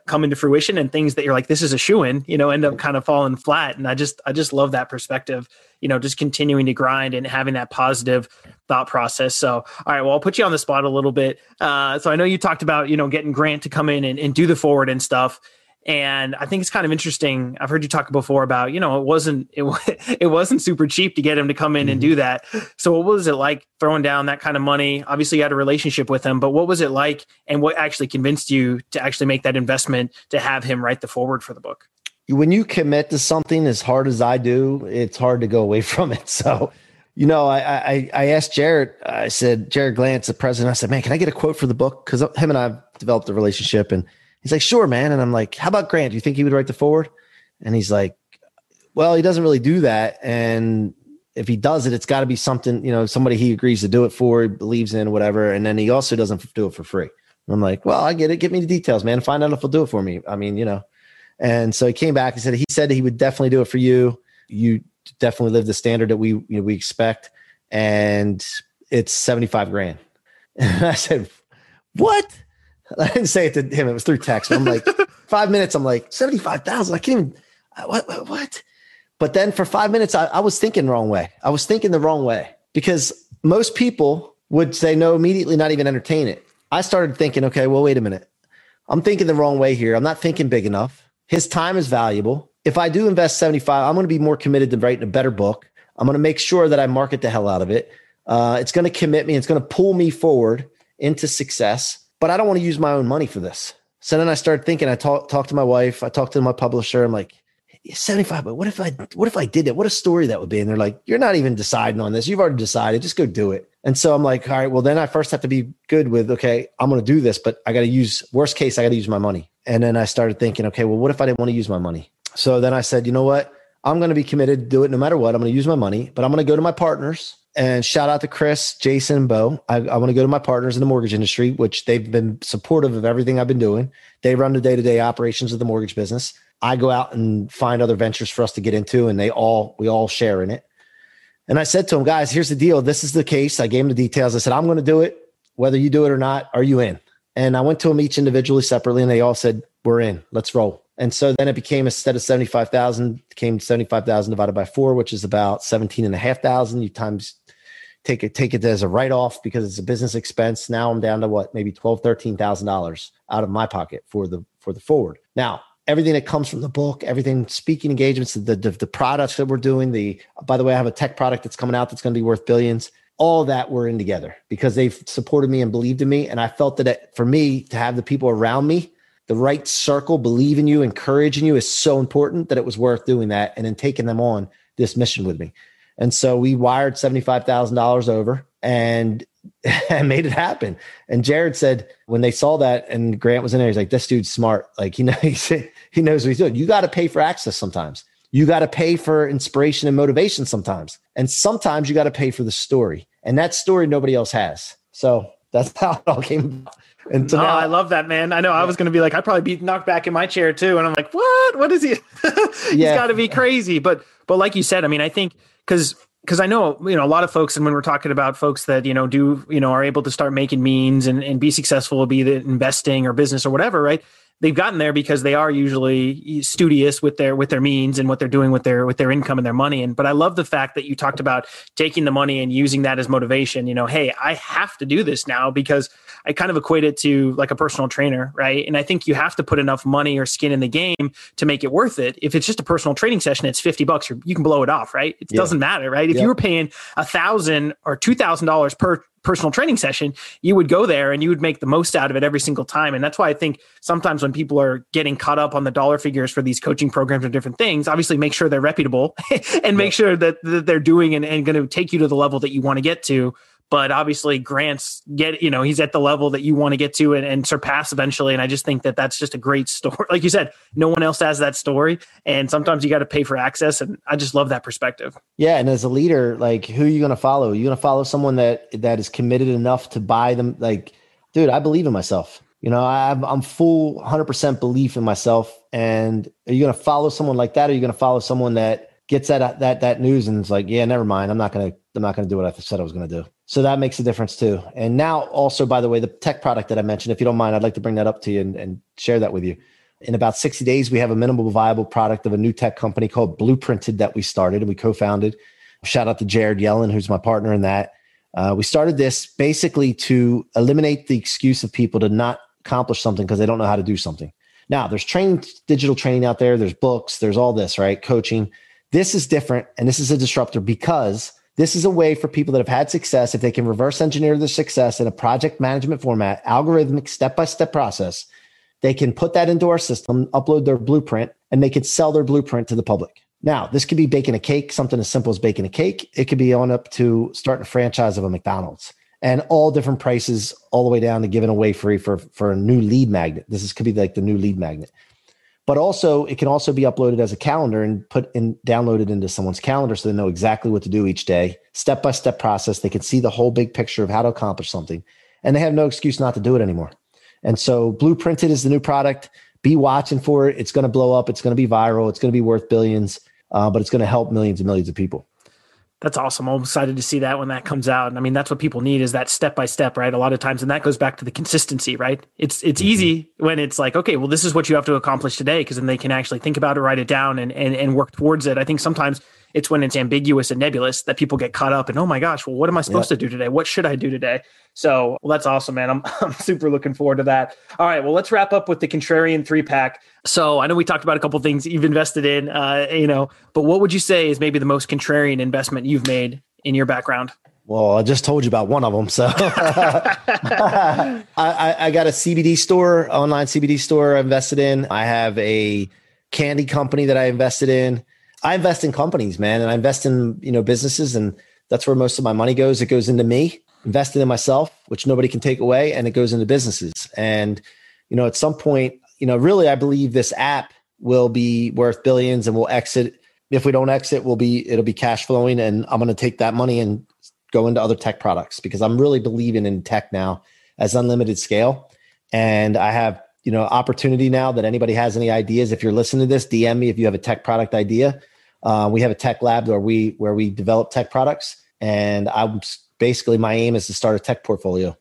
come into fruition and things that you're like this is a shoe in you know end up kind of falling flat. And i just i just love that perspective you know just continuing to grind and having that positive thought process. So all right well i'll put you on the spot a little bit. Uh, so i know you talked about you know getting grant to come in and, and do the foreword and stuff and I think it's kind of interesting. I've heard you talk before about, you know, it wasn't it, it wasn't super cheap to get him to come in mm-hmm. and do that. So what was it like throwing down that kind of money? Obviously, you had a relationship with him, but what was it like, and what actually convinced you to actually make that investment to have him write the foreword for the book? When you commit to something as hard as I do, it's hard to go away from it. So, you know, I I, I asked Jarrod. I said, Jarrod Glandt, the president. I said, man, can I get a quote for the book? Because him and I've developed a relationship and He's like, sure, man. And I'm like, how about Grant? Do you think he would write the foreword? And he's like, well, he doesn't really do that. And if he does it, it's got to be something, you know, somebody he agrees to do it for, believes in, whatever. And then he also doesn't do it for free. And I'm like, well, I get it. Give me the details, man. Find out if he'll do it for me. I mean, you know. And so he came back and said he said he would definitely do it for you. You definitely live the standard that we you know, we expect, and it's seventy five grand. And I said, what? I didn't say it to him. It was through text. I'm like, five minutes. I'm like, 75,000. I can't even, uh, what, what, what? But then for five minutes, I, I was thinking the wrong way. I was thinking the wrong way because most people would say no immediately, not even entertain it. I started thinking, okay, well, wait a minute. I'm thinking the wrong way here. I'm not thinking big enough. His time is valuable. If I do invest 75, I'm going to be more committed to writing a better book. I'm going to make sure that I market the hell out of it. Uh, it's going to commit me. It's going to pull me forward into success but I don't want to use my own money for this. So then I started thinking, I talked to my wife, I talked to my publisher. I'm like, 75, but what if I what if I did it? What a story that would be. And they're like, You're not even deciding on this. You've already decided. Just go do it. And so I'm like, all right, well, then I first have to be good with, okay, I'm gonna do this, but I gotta use worst case, I gotta use my money. And then I started thinking, okay, well, what if I didn't want to use my money? So then I said, you know what? I'm gonna be committed to do it no matter what. I'm gonna use my money, but I'm gonna go to my partners and shout out to Chris, Jason, and Bo. I, I want to go to my partners in the mortgage industry, which they've been supportive of everything I've been doing. They run the day to day operations of the mortgage business. I go out and find other ventures for us to get into, and they all we all share in it. And I said to them, guys, here's the deal. This is the case. I gave them the details. I said, I'm going to do it, whether you do it or not. Are you in? And I went to them each individually, separately, and they all said, "We're in. Let's roll." And so then it became instead of 75,000, became 75,000 divided by four, which is about 17 and a half thousand. You times take it take it as a write off because it's a business expense. Now I'm down to what maybe twelve thirteen thousand dollars out of my pocket for the for the foreword. Now everything that comes from the book, everything speaking engagements, the, the the products that we're doing. The by the way, I have a tech product that's coming out that's going to be worth billions. All that we're in together because they've supported me and believed in me, and I felt that it, for me to have the people around me the right circle believe in you, encouraging you is so important that it was worth doing that and then taking them on this mission with me. And so we wired $75,000 over and, and made it happen. And Jarrod said, when they saw that and Grant was in there, he's like, this dude's smart. Like, he knows, he knows what he's doing. You got to pay for access sometimes. You got to pay for inspiration and motivation sometimes. And sometimes you got to pay for the story. And that story nobody else has. So that's how it all came about. And so oh, now, I love that, man. I know yeah. I was going to be like, I'd probably be knocked back in my chair too. And I'm like, what? What is he? He's yeah. got to be crazy. But, but like you said, I mean, I think because because I know you know a lot of folks, and when we're talking about folks that you know do you know are able to start making means and, and be successful, be the investing or business or whatever, right? They've gotten there because they are usually studious with their with their means and what they're doing with their with their income and their money. And but i love the fact that you talked about taking the money and using that as motivation. You know hey i have to do this now because i kind of equate it to like a personal trainer right? And i think you have to put enough money or skin in the game to make it worth it. If it's just a personal training session it's 50 bucks you can blow it off right? It yeah. doesn't matter right? If yeah. you were paying a thousand or two thousand dollars per personal training session, you would go there and you would make the most out of it every single time. And that's why I think sometimes when people are getting caught up on the dollar figures for these coaching programs or different things, obviously make sure they're reputable and make sure that, that they're doing and, and going to take you to the level that you want to get to but obviously Grant's get you know he's at the level that you want to get to and, and, surpass eventually. And I just think that that's just a great story. Like you said, no one else has that story, and sometimes you got to pay for access. And I just love that perspective. Yeah, and as a leader, like who are you going to follow? Are you going to follow someone that that is committed enough to buy them? Like, dude, I believe in myself. You know, I'm, I'm full 100% belief in myself. And are you going to follow someone like that? Or are you going to follow someone that gets that that that news and it's like, yeah, never mind. I'm not going to I'm not going to do what I said I was going to do. So that makes a difference too. And now, also, by the way, the tech product that I mentioned, if you don't mind, I'd like to bring that up to you and, and share that with you. In about 60 days, we have a minimal viable product of a new tech company called Blueprinted that we started and we co founded. Shout out to Jared Yellen, who's my partner in that. Uh, we started this basically to eliminate the excuse of people to not accomplish something because they don't know how to do something. Now, there's training, digital training out there, there's books, there's all this, right? Coaching. This is different and this is a disruptor because this is a way for people that have had success, if they can reverse engineer their success in a project management format, algorithmic step by step process, they can put that into our system, upload their blueprint, and they can sell their blueprint to the public. Now, this could be baking a cake, something as simple as baking a cake. It could be on up to starting a franchise of a McDonald's and all different prices, all the way down to giving away free for, for a new lead magnet. This is, could be like the new lead magnet but also it can also be uploaded as a calendar and put in downloaded into someone's calendar so they know exactly what to do each day. Step by step process they can see the whole big picture of how to accomplish something and they have no excuse not to do it anymore. And so blueprinted is the new product. Be watching for it. It's going to blow up. It's going to be viral. It's going to be worth billions uh, but it's going to help millions and millions of people that's awesome. I'm excited to see that when that comes out. And I mean, that's what people need is that step by step, right? A lot of times, and that goes back to the consistency, right? It's it's mm-hmm. easy when it's like, okay, well, this is what you have to accomplish today, because then they can actually think about it, write it down, and and and work towards it. I think sometimes it's when it's ambiguous and nebulous that people get caught up and, oh my gosh, well, what am I supposed yep. to do today? What should I do today? So well, that's awesome, man. I'm, I'm super looking forward to that. All right. Well, let's wrap up with the contrarian three pack. So I know we talked about a couple things you've invested in, uh, you know, but what would you say is maybe the most contrarian investment you've made in your background? Well, I just told you about one of them. So I, I, I, got a CBD store, online CBD store I invested in. I have a candy company that I invested in. I invest in companies, man, and I invest in you know businesses, and that's where most of my money goes. It goes into me, investing in myself, which nobody can take away, and it goes into businesses. And you know, at some point, you know, really, I believe this app will be worth billions, and we'll exit. If we don't exit, we'll be it'll be cash flowing, and I'm going to take that money and go into other tech products because I'm really believing in tech now as unlimited scale, and I have you know opportunity now that anybody has any ideas. If you're listening to this, DM me if you have a tech product idea uh, we have a tech lab where we where we develop tech products, and I'm basically my aim is to start a tech portfolio.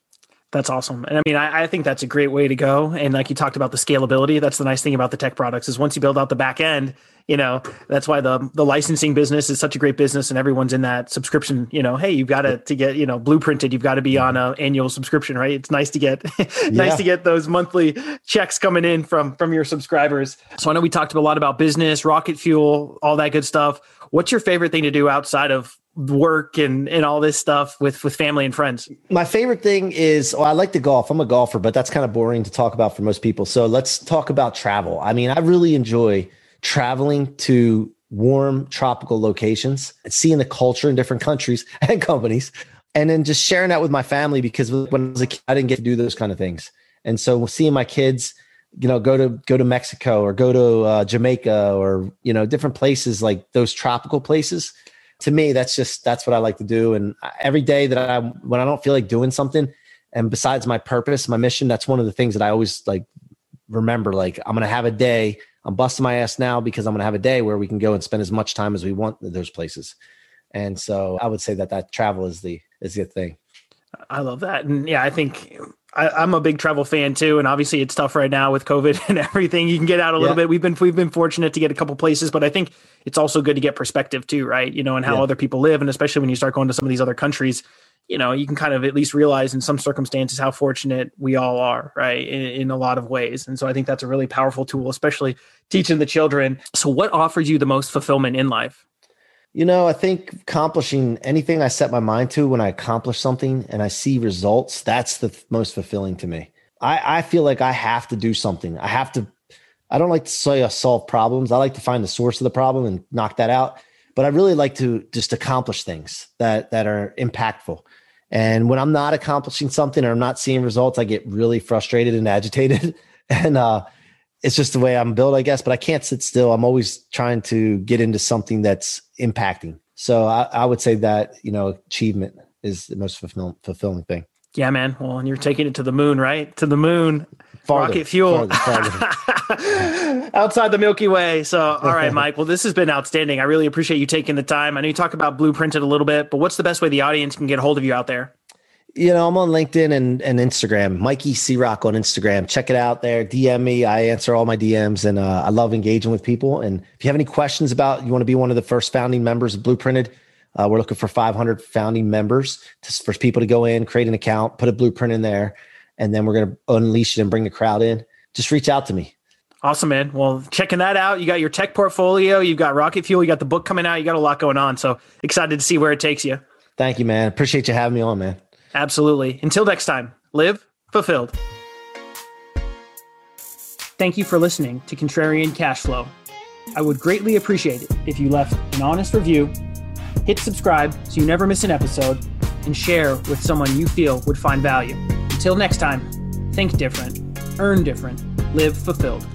That's awesome. And I mean, I, I, think that's a great way to go. And like you talked about the scalability, that's the nice thing about the tech products is once you build out the back end, you know, that's why the the licensing business is such a great business and everyone's in that subscription, you know, hey, you've got to to get, you know, blueprinted, you've got to be on an annual subscription, right? It's nice to get nice yeah. to get those monthly checks coming in from from your subscribers. So I know we talked a lot about business, rocket fuel, all that good stuff. What's your favorite thing to do outside of work and and all this stuff with with family and friends? My favorite thing is well i like to golf. I'm a golfer but that's kind of boring to talk about for most people. So let's talk about travel. I mean i really enjoy traveling to warm tropical locations seeing the culture in different countries and companies and then just sharing that with my family because when i was a kid i didn't get to do those kind of things. And so seeing my kids you know go to go to mexico or go to uh, jamaica or you know different places like those tropical places to me, that's just that's what I like to do. And every day that I when I don't feel like doing something, and besides my purpose, my mission, that's one of the things that I always like remember. Like I'm gonna have a day. I'm busting my ass now because I'm gonna have a day where we can go and spend as much time as we want those places. And so I would say that that travel is the is the thing. I love that, and yeah, I think I, am a big travel fan too, and obviously it's tough right now with COVID and everything. You can get out a little yeah. bit. We've been we've been fortunate to get a couple places, but I think it's also good to get perspective too, right? You know, and how yeah. other people live, and especially when you start going to some of these other countries, you know, you can kind of at least realize in some circumstances how fortunate we all are, right? In, in a lot of ways, and so I think that's a really powerful tool, especially teaching the children. So, what offers you the most fulfillment in life? You know, I think accomplishing anything I set my mind to when I accomplish something and I see results, that's the most fulfilling to me. I, I feel like I have to do something. I have to, I don't like to say I solve problems. I like to find the source of the problem and knock that out. But I really like to just accomplish things that that are impactful. And when I'm not accomplishing something or I'm not seeing results, I get really frustrated and agitated. and uh, it's just the way I'm built, I guess. But I can't sit still. I'm always trying to get into something that's impacting. So I, I would say that you know achievement is the most fulfilling, fulfilling thing. Yeah, man. Well, and you're taking it to the moon, right? To the moon. Farther, rocket fuel farther, farther. outside the Milky Way. So, all right, Mike. Well, this has been outstanding. I really appreciate you taking the time. I know you talk about blueprinted a little bit, but what's the best way the audience can get a hold of you out there? You know, I'm on LinkedIn and, and Instagram, Mikey C Rock on Instagram. Check it out there. DM me. I answer all my DMs and uh, I love engaging with people. And if you have any questions about, you want to be one of the first founding members of Blueprinted, uh, we're looking for 500 founding members to, for people to go in, create an account, put a blueprint in there, and then we're going to unleash it and bring the crowd in. Just reach out to me. Awesome, man. Well, checking that out. You got your tech portfolio, you've got Rocket Fuel, you got the book coming out, you got a lot going on. So excited to see where it takes you. Thank you, man. Appreciate you having me on, man. Absolutely. Until next time, live fulfilled. Thank you for listening to Contrarian Cash Flow. I would greatly appreciate it if you left an honest review, hit subscribe so you never miss an episode, and share with someone you feel would find value. Until next time, think different, earn different, live fulfilled.